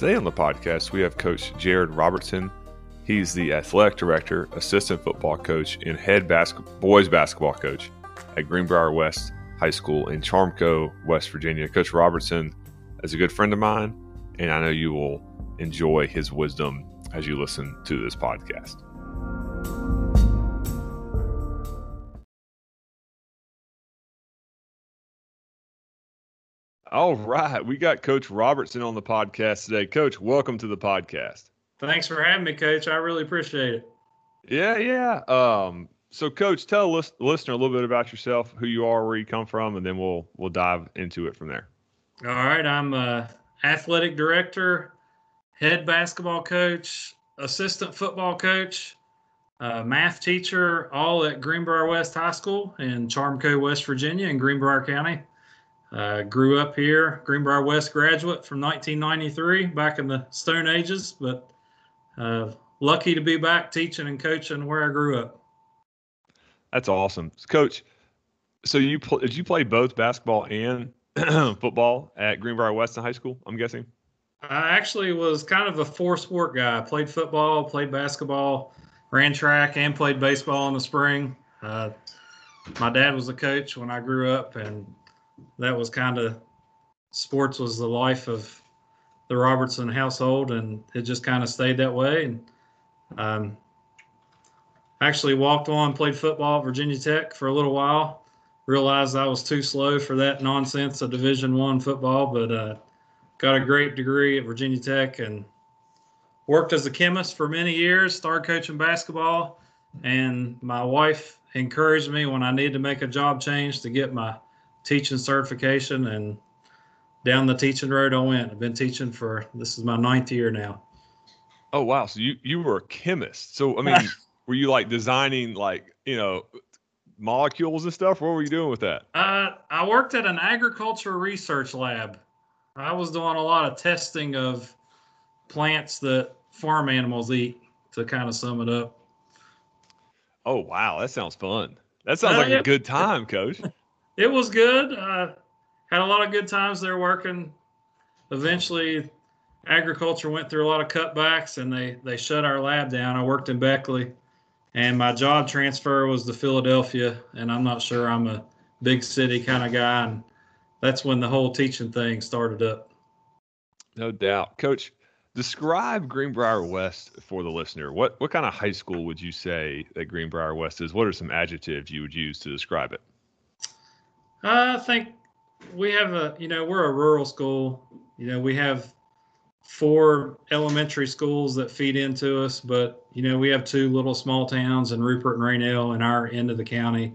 Today on the podcast, we have Coach Jared Robertson. He's the athletic director, assistant football coach, and head boys basketball coach at Greenbrier West High School in Charmco, West Virginia. Coach Robertson is a good friend of mine, and I know you will enjoy his wisdom as you listen to this podcast. All right. We got Coach Robertson on the podcast today. Coach, welcome to the podcast. Thanks for having me, Coach. I really appreciate it. Yeah, yeah. Um, so, Coach, tell the listener a little bit about yourself, who you are, where you come from, and then we'll we'll dive into it from there. All right. I'm a athletic director, head basketball coach, assistant football coach, math teacher, all at Greenbrier West High School in Charmco, West Virginia, in Greenbrier County. Uh, grew up here, Greenbrier West graduate from 1993, back in the Stone Ages, but uh, lucky to be back teaching and coaching where I grew up. That's awesome, Coach. So you pl- did you play both basketball and football at Greenbrier West in high school? I'm guessing. I actually was kind of a four sport guy. I played football, played basketball, ran track, and played baseball in the spring. Uh, my dad was a coach when I grew up, and that was kind of sports was the life of the Robertson household, and it just kind of stayed that way. And um, actually walked on, played football at Virginia Tech for a little while. Realized I was too slow for that nonsense of Division One football, but uh, got a great degree at Virginia Tech and worked as a chemist for many years. Started coaching basketball, and my wife encouraged me when I needed to make a job change to get my teaching certification and down the teaching road I went. I've been teaching for this is my ninth year now. Oh wow! So you you were a chemist. So I mean, were you like designing like you know molecules and stuff? What were you doing with that? Uh, I worked at an agriculture research lab. I was doing a lot of testing of plants that farm animals eat. To kind of sum it up. Oh wow, that sounds fun. That sounds uh, like yeah. a good time, Coach it was good. Uh, had a lot of good times there working. Eventually, agriculture went through a lot of cutbacks, and they they shut our lab down. I worked in Beckley, and my job transfer was to Philadelphia. And I'm not sure I'm a big city kind of guy, and that's when the whole teaching thing started up. No doubt, Coach. Describe Greenbrier West for the listener. What what kind of high school would you say that Greenbrier West is? What are some adjectives you would use to describe it? I think we have a, you know, we're a rural school. You know, we have four elementary schools that feed into us, but you know, we have two little small towns in Rupert and Rainelle in our end of the county.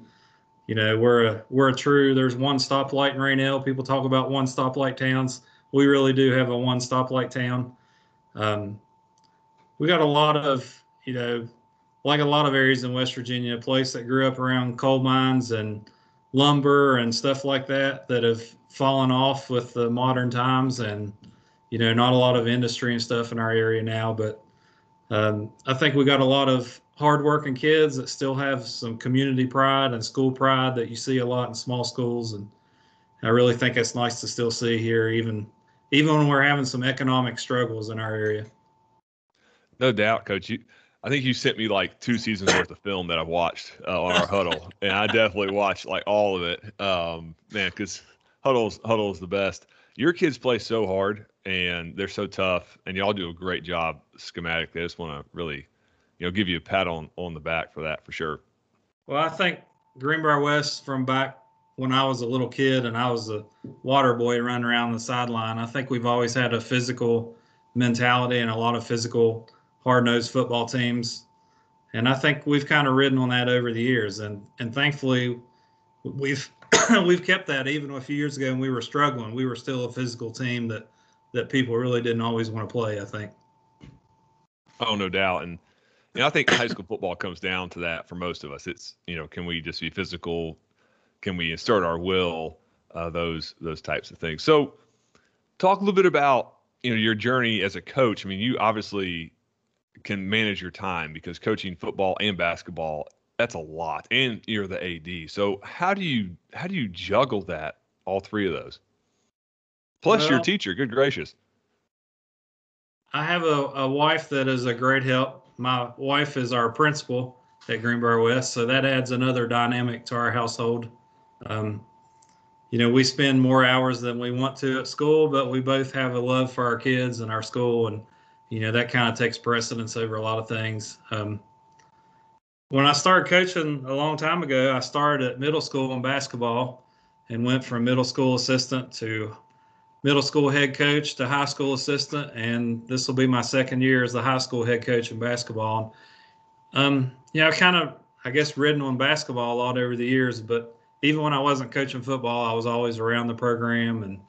You know, we're a we're a true. There's one stoplight in Rainelle. People talk about one stoplight towns. We really do have a one stoplight town. Um, we got a lot of, you know, like a lot of areas in West Virginia, a place that grew up around coal mines and lumber and stuff like that that have fallen off with the modern times and you know not a lot of industry and stuff in our area now but um, i think we got a lot of hardworking kids that still have some community pride and school pride that you see a lot in small schools and i really think it's nice to still see here even even when we're having some economic struggles in our area. No doubt coach. You I think you sent me like two seasons worth of film that I've watched uh, on our huddle, and I definitely watched like all of it. Um, man, because huddles huddle is the best. Your kids play so hard and they're so tough, and y'all do a great job schematically. I just want to really, you know, give you a pat on on the back for that for sure. Well, I think Greenbrier West from back when I was a little kid and I was a water boy running around the sideline. I think we've always had a physical mentality and a lot of physical hard nosed football teams. And I think we've kind of ridden on that over the years. And and thankfully we've we've kept that even a few years ago when we were struggling. We were still a physical team that that people really didn't always want to play, I think. Oh, no doubt. And you know, I think high school football comes down to that for most of us. It's, you know, can we just be physical? Can we insert our will? Uh, those those types of things. So talk a little bit about you know your journey as a coach. I mean, you obviously can manage your time because coaching football and basketball that's a lot and you're the AD. So how do you how do you juggle that all three of those? Plus well, your teacher, good gracious. I have a, a wife that is a great help. My wife is our principal at Greenbrier West, so that adds another dynamic to our household. Um, you know, we spend more hours than we want to at school, but we both have a love for our kids and our school, and you know that kind of takes precedence over a lot of things. Um, when I started coaching a long time ago, I started at middle school in basketball and went from middle school assistant to middle school head coach to high school assistant, and this will be my second year as the high school head coach in basketball. Um, you know, I kind of, I guess, ridden on basketball a lot over the years, but even when I wasn't coaching football, I was always around the program and,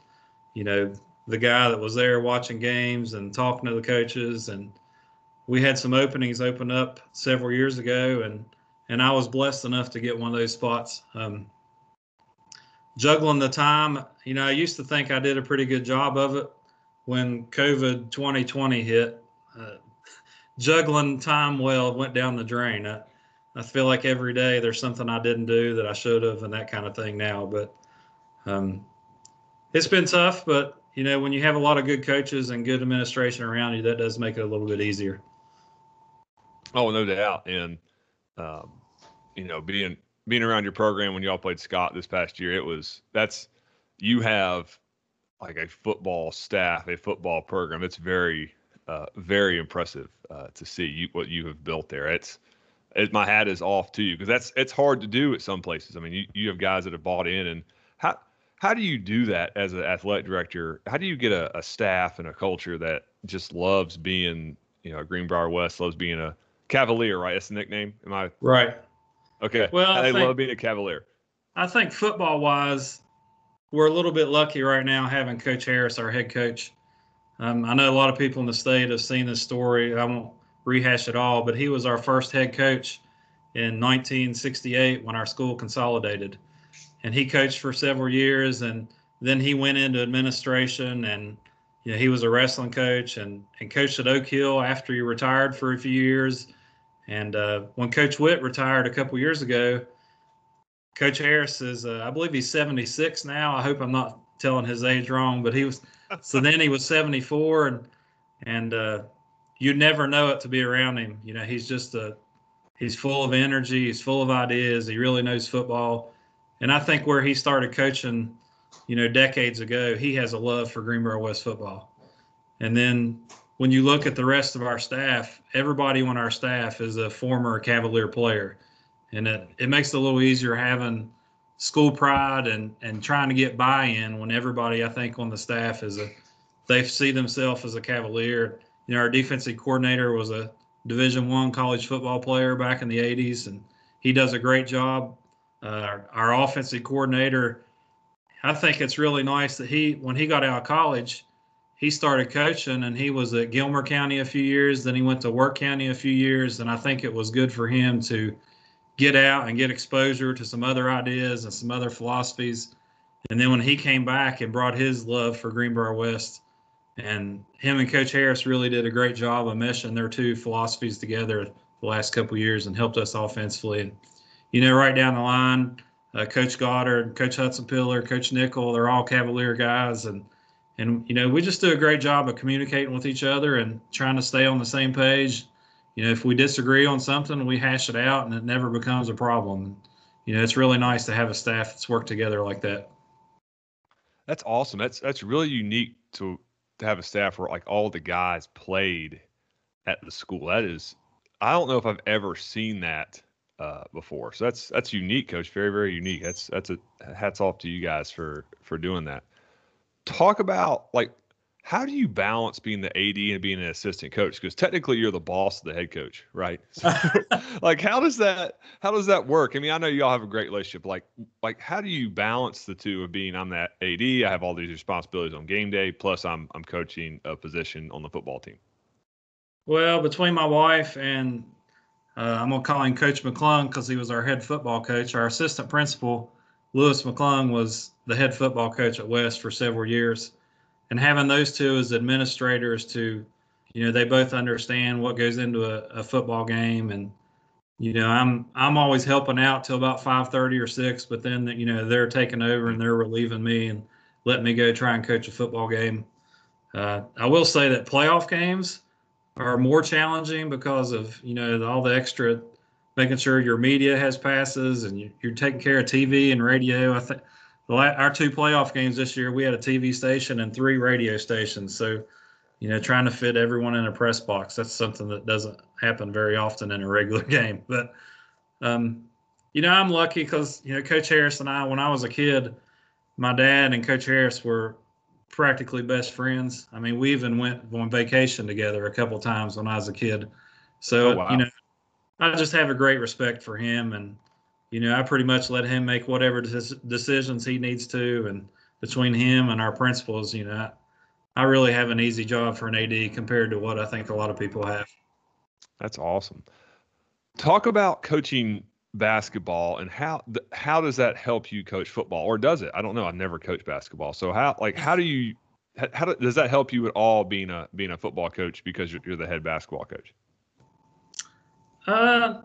you know, the guy that was there watching games and talking to the coaches. And we had some openings open up several years ago, and and I was blessed enough to get one of those spots. Um, juggling the time, you know, I used to think I did a pretty good job of it when COVID 2020 hit. Uh, juggling time well went down the drain. I, I feel like every day there's something I didn't do that I should have and that kind of thing now. But um, it's been tough, but you know, when you have a lot of good coaches and good administration around you, that does make it a little bit easier. Oh, no doubt. And, um, you know, being being around your program when y'all played Scott this past year, it was that's you have like a football staff, a football program. It's very, uh, very impressive uh, to see you, what you have built there. It's it, my hat is off to you because that's it's hard to do at some places. I mean, you, you have guys that have bought in, and how how do you do that as an athletic director? How do you get a, a staff and a culture that just loves being, you know, Greenbrier West loves being a Cavalier, right? That's the nickname. Am I right? Okay. Well, they love being a Cavalier. I think football wise, we're a little bit lucky right now having Coach Harris, our head coach. Um, I know a lot of people in the state have seen this story. I won't rehash it all, but he was our first head coach in 1968 when our school consolidated. And he coached for several years and then he went into administration and you know he was a wrestling coach and, and coached at Oak Hill after he retired for a few years and uh, when Coach Witt retired a couple years ago, Coach Harris is, uh, I believe he's 76 now. I hope I'm not telling his age wrong, but he was. so then he was 74, and and uh, you never know it to be around him. You know, he's just a, he's full of energy. He's full of ideas. He really knows football, and I think where he started coaching, you know, decades ago, he has a love for Greenbrier West football. And then when you look at the rest of our staff, everybody on our staff is a former Cavalier player. And it, it makes it a little easier having school pride and, and trying to get buy-in when everybody I think on the staff is a they see themselves as a Cavalier. You know, our defensive coordinator was a Division One college football player back in the '80s, and he does a great job. Uh, our, our offensive coordinator, I think it's really nice that he when he got out of college, he started coaching and he was at Gilmer County a few years. Then he went to Wirt County a few years. And I think it was good for him to get out and get exposure to some other ideas and some other philosophies. And then when he came back and brought his love for Greenbrier West, and him and Coach Harris really did a great job of meshing their two philosophies together the last couple years and helped us offensively. You know, right down the line, uh, Coach Goddard, Coach Hudson Pillar, Coach Nickel, they're all Cavalier guys. And and you know we just do a great job of communicating with each other and trying to stay on the same page. You know if we disagree on something we hash it out and it never becomes a problem. You know it's really nice to have a staff that's worked together like that. That's awesome. That's that's really unique to to have a staff where like all the guys played at the school. That is i don't know if i've ever seen that uh, before so that's that's unique coach very very unique that's that's a hats off to you guys for for doing that talk about like how do you balance being the AD and being an assistant coach? Because technically you're the boss of the head coach, right? So, like how does that how does that work? I mean, I know y'all have a great relationship. Like like how do you balance the two of being I'm that AD, I have all these responsibilities on game day, plus I'm I'm coaching a position on the football team. Well, between my wife and uh, I'm gonna call him Coach McClung because he was our head football coach. Our assistant principal Lewis McClung was the head football coach at West for several years. And having those two as administrators to, you know, they both understand what goes into a, a football game. And, you know, I'm I'm always helping out till about 5:30 or 6, but then you know they're taking over and they're relieving me and letting me go try and coach a football game. Uh, I will say that playoff games are more challenging because of you know all the extra making sure your media has passes and you, are taking care of TV and radio. I think our two playoff games this year, we had a TV station and three radio stations. So, you know, trying to fit everyone in a press box, that's something that doesn't happen very often in a regular game. But, um, you know, I'm lucky because, you know, Coach Harris and I, when I was a kid, my dad and Coach Harris were practically best friends. I mean, we even went on vacation together a couple times when I was a kid. So, oh, wow. you know, I just have a great respect for him, and you know, I pretty much let him make whatever decisions he needs to, and between him and our principals, you know, I really have an easy job for an AD compared to what I think a lot of people have. That's awesome. Talk about coaching basketball and how how does that help you coach football or does it? I don't know. I've never coached basketball, so how like how do you how does that help you at all being a being a football coach because you're, you're the head basketball coach? Uh,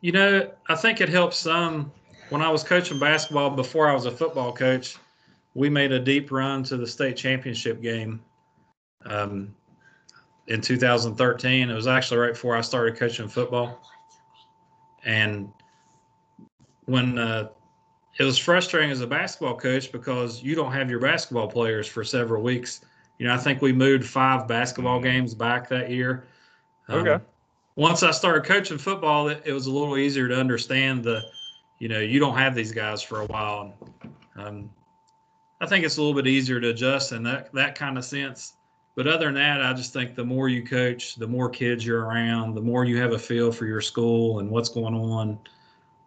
you know, I think it helps some. When I was coaching basketball before I was a football coach, we made a deep run to the state championship game um, in 2013. It was actually right before I started coaching football. And when uh, it was frustrating as a basketball coach because you don't have your basketball players for several weeks. You know, I think we moved five basketball games back that year. Um, okay once I started coaching football, it, it, was a little easier to understand the, you know, you don't have these guys for a while. Um, I think it's a little bit easier to adjust in that that kind of sense. But other than that, I just think the more you coach, the more kids you're around, the more you have a feel for your school and what's going on.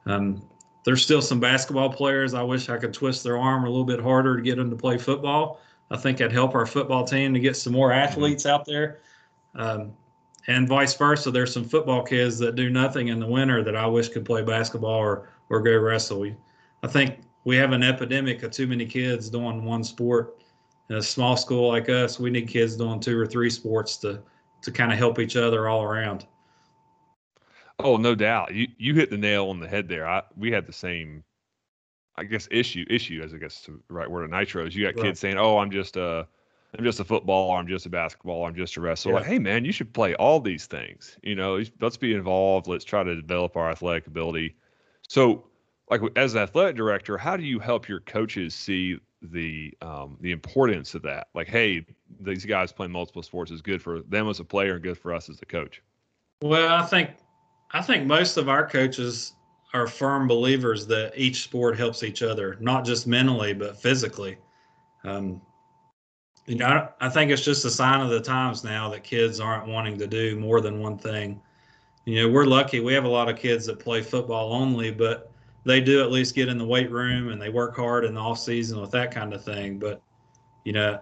Um, there's still some basketball players I wish I could twist their arm a little bit harder to get them to play football. I think I'd help our football team to get some more athletes out there. Um, and vice versa. There's some football kids that do nothing in the winter that I wish could play basketball or or go wrestle. We, I think we have an epidemic of too many kids doing one sport. In a small school like us, we need kids doing two or three sports to to kind of help each other all around. Oh, no doubt. You you hit the nail on the head there. I we had the same I guess issue issue as I guess the right word of nitros. You got right. kids saying, "Oh, I'm just a I'm just a football, or I'm just a basketball, or I'm just a wrestler. Yeah. Like, hey man, you should play all these things. You know, let's be involved. Let's try to develop our athletic ability. So, like as an athletic director, how do you help your coaches see the um, the importance of that? Like, hey, these guys playing multiple sports is good for them as a player and good for us as a coach. Well, I think I think most of our coaches are firm believers that each sport helps each other, not just mentally but physically. Um, you know, I think it's just a sign of the times now that kids aren't wanting to do more than one thing. You know, we're lucky. We have a lot of kids that play football only, but they do at least get in the weight room and they work hard in the off season with that kind of thing. But, you know,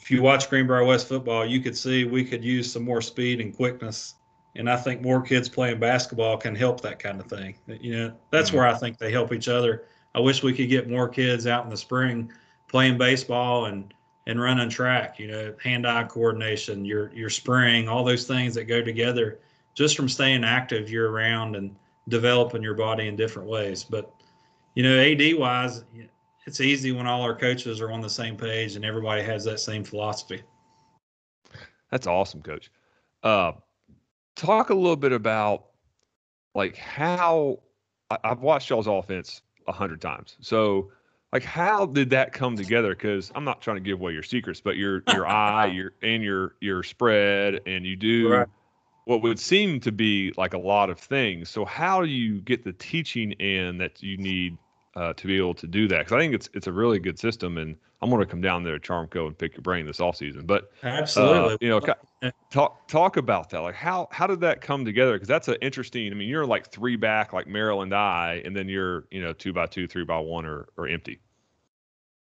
if you watch Greenbrier West football, you could see we could use some more speed and quickness. And I think more kids playing basketball can help that kind of thing. You know, that's mm-hmm. where I think they help each other. I wish we could get more kids out in the spring playing baseball and and running track, you know, hand-eye coordination, your your spring, all those things that go together just from staying active year round and developing your body in different ways. But you know, AD wise, it's easy when all our coaches are on the same page and everybody has that same philosophy. That's awesome, coach. Uh, talk a little bit about like how I, I've watched y'all's offense a hundred times. So like how did that come together because i'm not trying to give away your secrets but your your eye your and your your spread and you do right. what would seem to be like a lot of things so how do you get the teaching in that you need uh, to be able to do that because i think it's it's a really good system and i'm going to come down there to charmco and pick your brain this off season but absolutely. uh, you know talk talk about that. Like how how did that come together? Because that's an interesting i mean you're like three back like maryland i and then you're you know two by two three by one or or empty.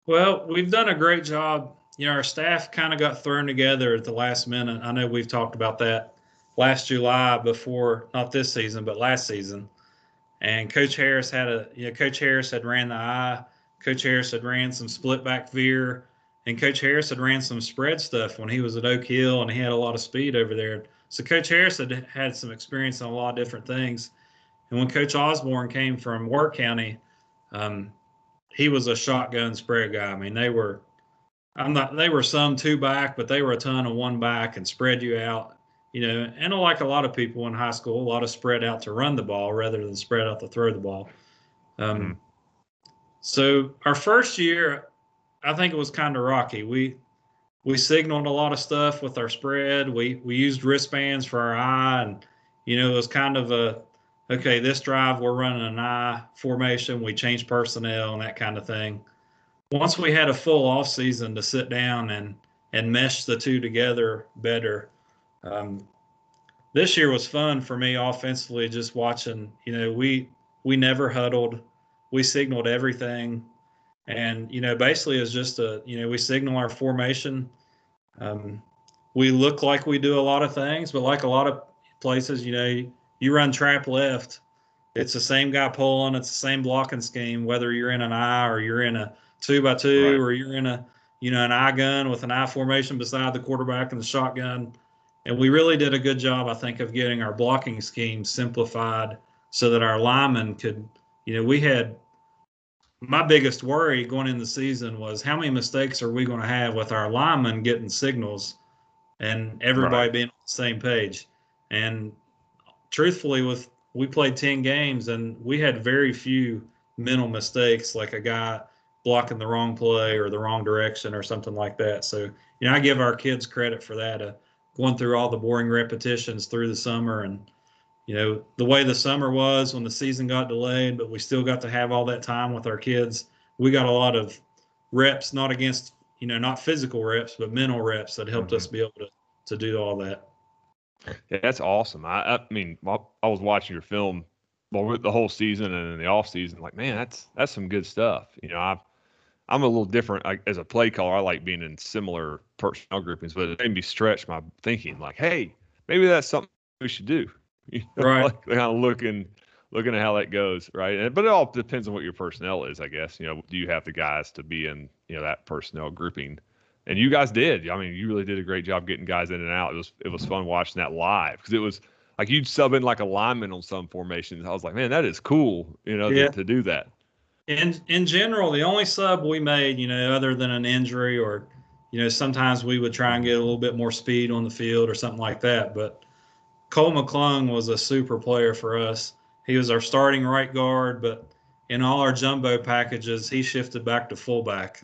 Well we've done a great job. You know our staff kind of got thrown together at the last minute. I know we've talked about that last july before not this season but last season. And Coach Harris had a, you know, Coach Harris had ran the I. Coach Harris had ran some split back veer, and Coach Harris had ran some spread stuff when he was at Oak Hill, and he had a lot of speed over there. So Coach Harris had had some experience in a lot of different things. And when Coach Osborne came from Wirt County, um, he was a shotgun spread guy. I mean, they were I'm not. They were some two back, but they were a ton of one back and spread you out. You know, and like a lot of people in high school, a lot of spread out to run the ball rather than spread out to throw the ball. Um, mm-hmm. So our first year, I think it was kind of rocky. We we signaled a lot of stuff with our spread. We we used wristbands for our I, and you know it was kind of a okay. This drive we're running an I formation. We changed personnel and that kind of thing. Once we had a full off season to sit down and and mesh the two together better. Um, this year was fun for me offensively, just watching. You know, we we never huddled we signaled everything. And you know basically it's just a you know we signal our formation. Um, we look like we do a lot of things but like a lot of places you know you run trap left it's the same guy pulling it's the same blocking scheme whether you're in an I or you're in a two by two right. or you're in a you know an eye gun with an I formation beside the quarterback and the shotgun. And we really did a good job i think of getting our blocking scheme simplified so that our linemen could you know we had my biggest worry going in the season was how many mistakes are we going to have with our linemen getting signals and everybody right. being on the same page. And truthfully, with we played 10 games and we had very few mental mistakes, like a guy blocking the wrong play or the wrong direction or something like that. So, you know, I give our kids credit for that, uh, going through all the boring repetitions through the summer and you know, the way the summer was when the season got delayed, but we still got to have all that time with our kids. We got a lot of reps, not against, you know, not physical reps, but mental reps that helped mm-hmm. us be able to, to do all that. Yeah, that's awesome. I, I mean, I was watching your film well, the whole season and in the off season. Like, man, that's that's some good stuff. You know, I I'm a little different I, as a play caller. I like being in similar personnel groupings, but it made me stretch my thinking. Like, hey, maybe that's something we should do. You know, right. Like kind of looking looking at how that goes, right? And, but it all depends on what your personnel is, I guess. You know, do you have the guys to be in you know that personnel grouping? And you guys did. I mean, you really did a great job getting guys in and out. It was it was fun watching that live because it was like you'd sub in like a lineman on some formations. I was like, man, that is cool, you know, yeah. to, to do that. In in general, the only sub we made, you know, other than an injury or, you know, sometimes we would try and get a little bit more speed on the field or something like that. But Cole McClung was a super player for us. He was our starting right guard, but in all our jumbo packages, he shifted back to fullback.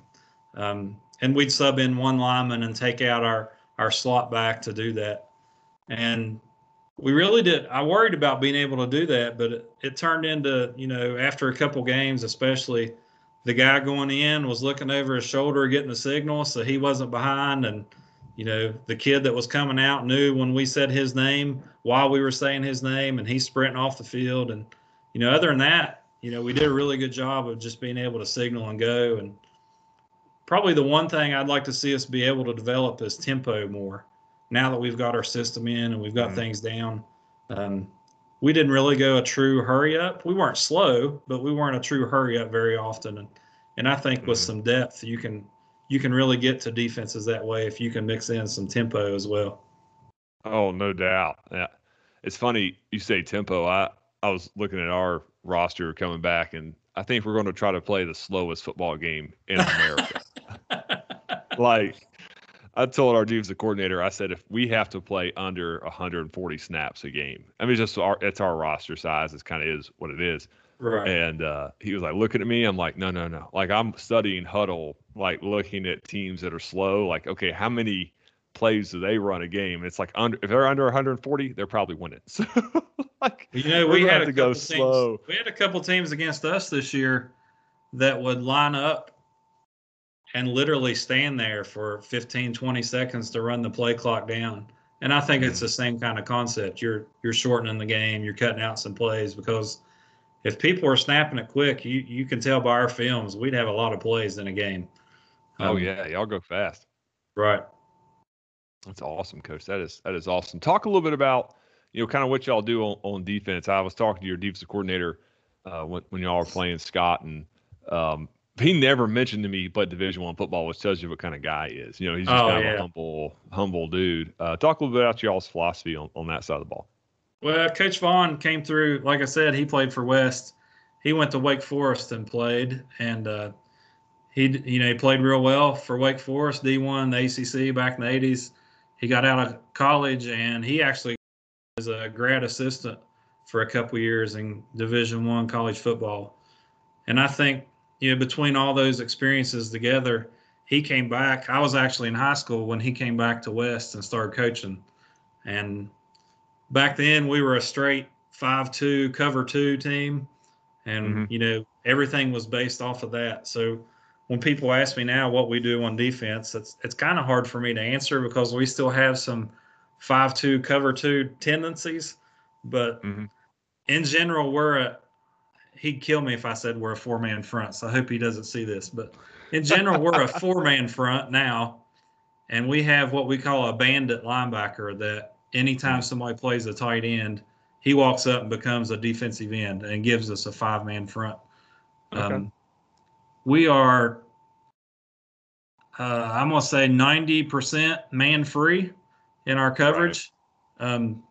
Um, and we'd sub in one lineman and take out our, our slot back to do that. And we really did. I worried about being able to do that, but it, it turned into, you know, after a couple games, especially the guy going in was looking over his shoulder, getting the signal, so he wasn't behind. And you know, the kid that was coming out knew when we said his name while we were saying his name, and he's sprinting off the field. And you know, other than that, you know, we did a really good job of just being able to signal and go. And probably the one thing I'd like to see us be able to develop is tempo more. Now that we've got our system in and we've got mm-hmm. things down, um, we didn't really go a true hurry up. We weren't slow, but we weren't a true hurry up very often. And and I think mm-hmm. with some depth, you can you can really get to defenses that way if you can mix in some tempo as well. Oh, no doubt. Yeah. It's funny you say tempo. I I was looking at our roster coming back and I think we're going to try to play the slowest football game in America. like I told our defensive coordinator, I said if we have to play under 140 snaps a game, I mean, just our it's our roster size. It kind of is what it is. Right. And uh, he was like looking at me. I'm like, no, no, no. Like I'm studying huddle, like looking at teams that are slow. Like, okay, how many plays do they run a game? It's like under if they're under 140, they're probably winning. So like, you know, we had to go teams, slow. We had a couple teams against us this year that would line up and literally stand there for 15, 20 seconds to run the play clock down. And I think mm-hmm. it's the same kind of concept. You're you're shortening the game. You're cutting out some plays because if people are snapping it quick, you you can tell by our films we'd have a lot of plays in a game. Oh, um, oh yeah, y'all go fast. Right. That's awesome, coach. That is that is awesome. Talk a little bit about you know kind of what y'all do on, on defense. I was talking to your defensive coordinator uh, when when y'all were playing Scott, and um, he never mentioned to me but Division One football, which tells you what kind of guy he is. You know, he's just oh, kind yeah. of a humble humble dude. Uh, talk a little bit about y'all's philosophy on, on that side of the ball. Well, Coach Vaughn came through. Like I said, he played for West. He went to Wake Forest and played, and uh, he you know he played real well for Wake Forest D1 the ACC back in the 80s. He got out of college and he actually was a grad assistant for a couple years in Division One college football. And I think you know between all those experiences together, he came back. I was actually in high school when he came back to West and started coaching. And back then we were a straight five-two cover two team, and mm-hmm. you know everything was based off of that. So when people ask me now what we do on defense, it's it's kind of hard for me to answer because we still have some five two cover two tendencies, but mm-hmm. in general we're a he'd kill me if I said we're a four man front. So I hope he doesn't see this, but in general we're a four man front now, and we have what we call a bandit linebacker that anytime somebody plays a tight end, he walks up and becomes a defensive end and gives us a five man front. Okay. Um, we are, uh, I'm going to say 90% man free in our coverage. Right. Um,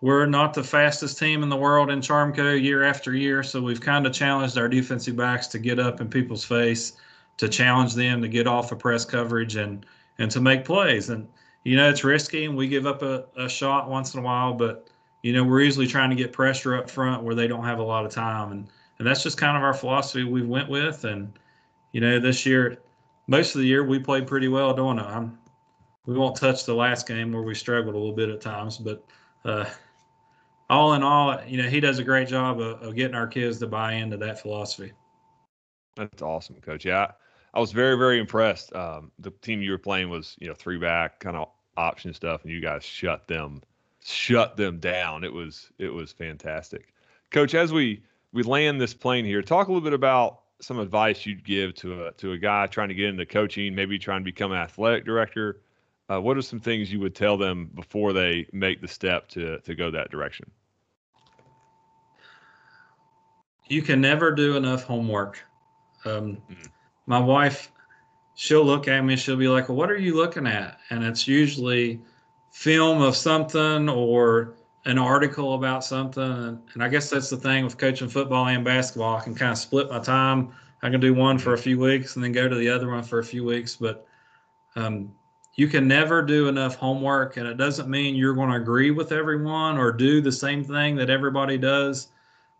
we're not the fastest team in the world in Charmco year after year, so we've kind of challenged our defensive backs to get up in people's face, to challenge them to get off of press coverage and and to make plays. And you know it's risky, and we give up a, a shot once in a while, but you know we're usually trying to get pressure up front where they don't have a lot of time, and and that's just kind of our philosophy we went with. And you know, this year, most of the year we played pretty well doing it. I'm, we won't touch the last game where we struggled a little bit at times, but uh, all in all, you know, he does a great job of, of, getting our kids to buy into that philosophy. That's awesome, Coach. Yeah, I was very, very impressed. Um, the team you were playing was, you know, three back kind of option stuff, and you guys shut them, shut them down. It was, it was fantastic, Coach. As we we land this plane here, talk a little bit about some advice you'd give to a to a guy trying to get into coaching, maybe trying to become an athletic director? Uh, what are some things you would tell them before they make the step to to go that direction? You can never do enough homework. Um, mm-hmm. My wife, she'll look at me, she'll be like, "Well, what are you looking at?" And it's usually film of something or an article about something. And, I guess that's the thing with coaching football and basketball. I can kind of split my time. I can do one for a few weeks and then go to the other one for a few weeks. But um, you can never do enough homework. And it doesn't mean you're going to agree with everyone or do the same thing that everybody does.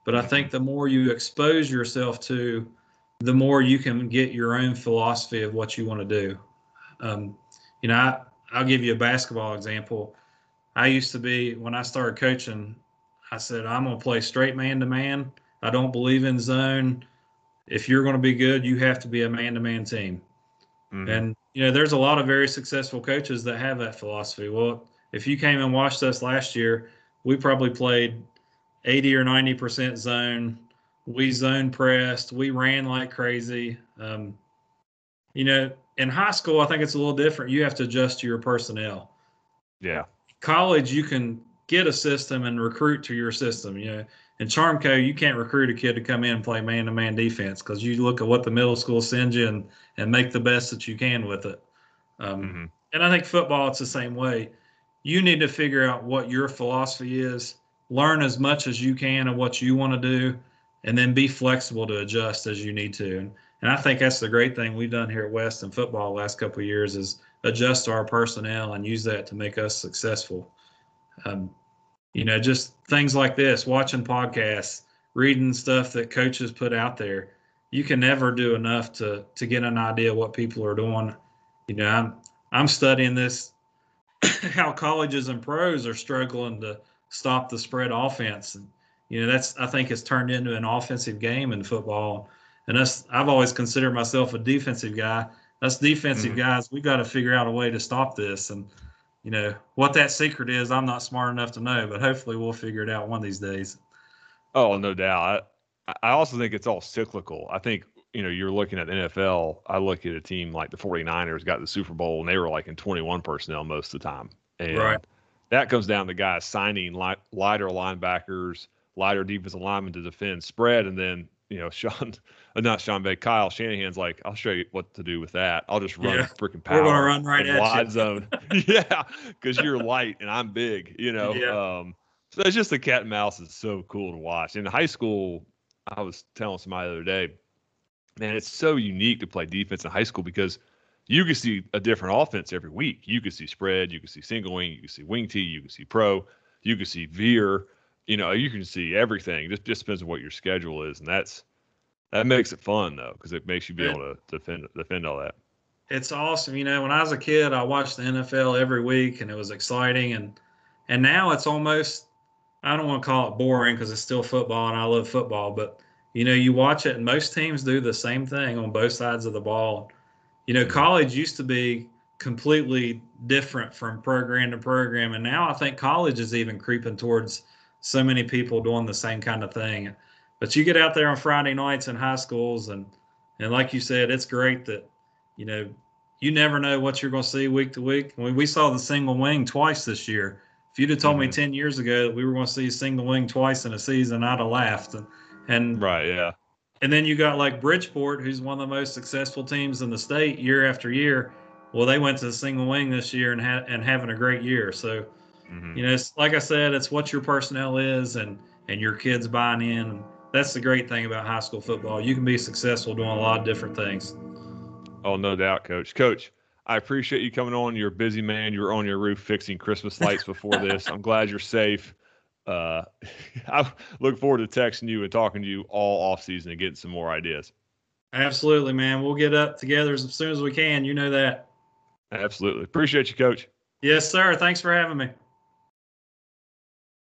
But I think the more you expose yourself to, the more you can get your own philosophy of what you want to do. Um, you know, I, I'll give you a basketball example I used to be when I started coaching. I said I'm going to play straight man to man. I don't believe in zone. If you're going to be good, you have to be a man to man team. Mm-hmm. And you know, there's a lot of very successful coaches that have that philosophy. Well, if you came and watched us last year, we probably played 80 or 90 percent zone. We zone pressed. We ran like crazy. Um, you know, in high school, I think it's a little different. You have to adjust to your personnel. Yeah college you can get a system and recruit to your system. You know, in Charmco you can't recruit a kid to come in and play man-to-man defense because you look at what the middle school sends you and and make the best that you can with it. Um, mm-hmm. And I think football it's the same way. You need to figure out what your philosophy is, learn as much as you can of what you want to do, and then be flexible to adjust as you need to. And, and I think that's the great thing we've done here at West in football the last couple of years is adjust our personnel and use that to make us successful. Um, you know, just things like this, watching podcasts, reading stuff that coaches put out there. You can never do enough to to get an idea what people are doing. You know, I'm I'm studying this how colleges and pros are struggling to stop the spread offense. And you know, that's I think it's turned into an offensive game in football. And that's I've always considered myself a defensive guy us defensive mm-hmm. guys, we got to figure out a way to stop this. And you know what that secret is, I'm not smart enough to know, but hopefully we'll figure it out one of these days. Oh, no doubt. I, I also think it's all cyclical. I think you know, you're looking at NFL. I look at a team like the 49ers got the Super Bowl and they were like in 21 personnel most of the time. And right. that comes down to guys signing light, lighter linebackers, lighter defensive linemen to defend spread, and then you know, Sean, uh, not Sean Bay, Kyle Shanahan's like, I'll show you what to do with that. I'll just run yeah. freaking power. We're gonna run right at wide you. zone. yeah, because you're light and I'm big. You know, yeah. um, so it's just the cat and mouse is so cool to watch. In high school, I was telling somebody the other day, man, it's so unique to play defense in high school because you can see a different offense every week. You can see spread, you can see single wing, you can see wing T, you can see pro, you can see veer. You know, you can see everything. Just just depends on what your schedule is, and that's that makes it fun though because it makes you be able to defend defend all that. It's awesome. You know, when I was a kid, I watched the NFL every week, and it was exciting. And and now it's almost I don't want to call it boring because it's still football, and I love football, but you know, you watch it, and most teams do the same thing on both sides of the ball. You know, mm-hmm. college used to be completely different from program to program, and now I think college is even creeping towards so many people doing the same kind of thing. But you get out there on Friday nights in high schools, and and like you said, it's great that you know you never know what you're going to see week to week. Mean, we saw the single wing twice this year. If you'd have told mm-hmm. me 10 years ago that we were going to see single wing twice in a season, I'd have laughed. And and right, yeah. And then you got like Bridgeport, who's one of the most successful teams in the state year after year. Well, they went to the single wing this year and had and having a great year. So, mm-hmm. you know, it's like I said, it's what your personnel is and and your kids buying in. That's the great thing about high school football. You can be successful doing a lot of different things. Oh, no doubt, coach. Coach, I appreciate you coming on. You're a busy man. You were on your roof fixing Christmas lights before this. I'm glad you're safe uh, I look forward to texting you and talking to you all off season and getting some more ideas. Absolutely, man. We'll get up together as soon as we can. You know that. Absolutely. Appreciate you, coach. Yes, sir. Thanks for having me.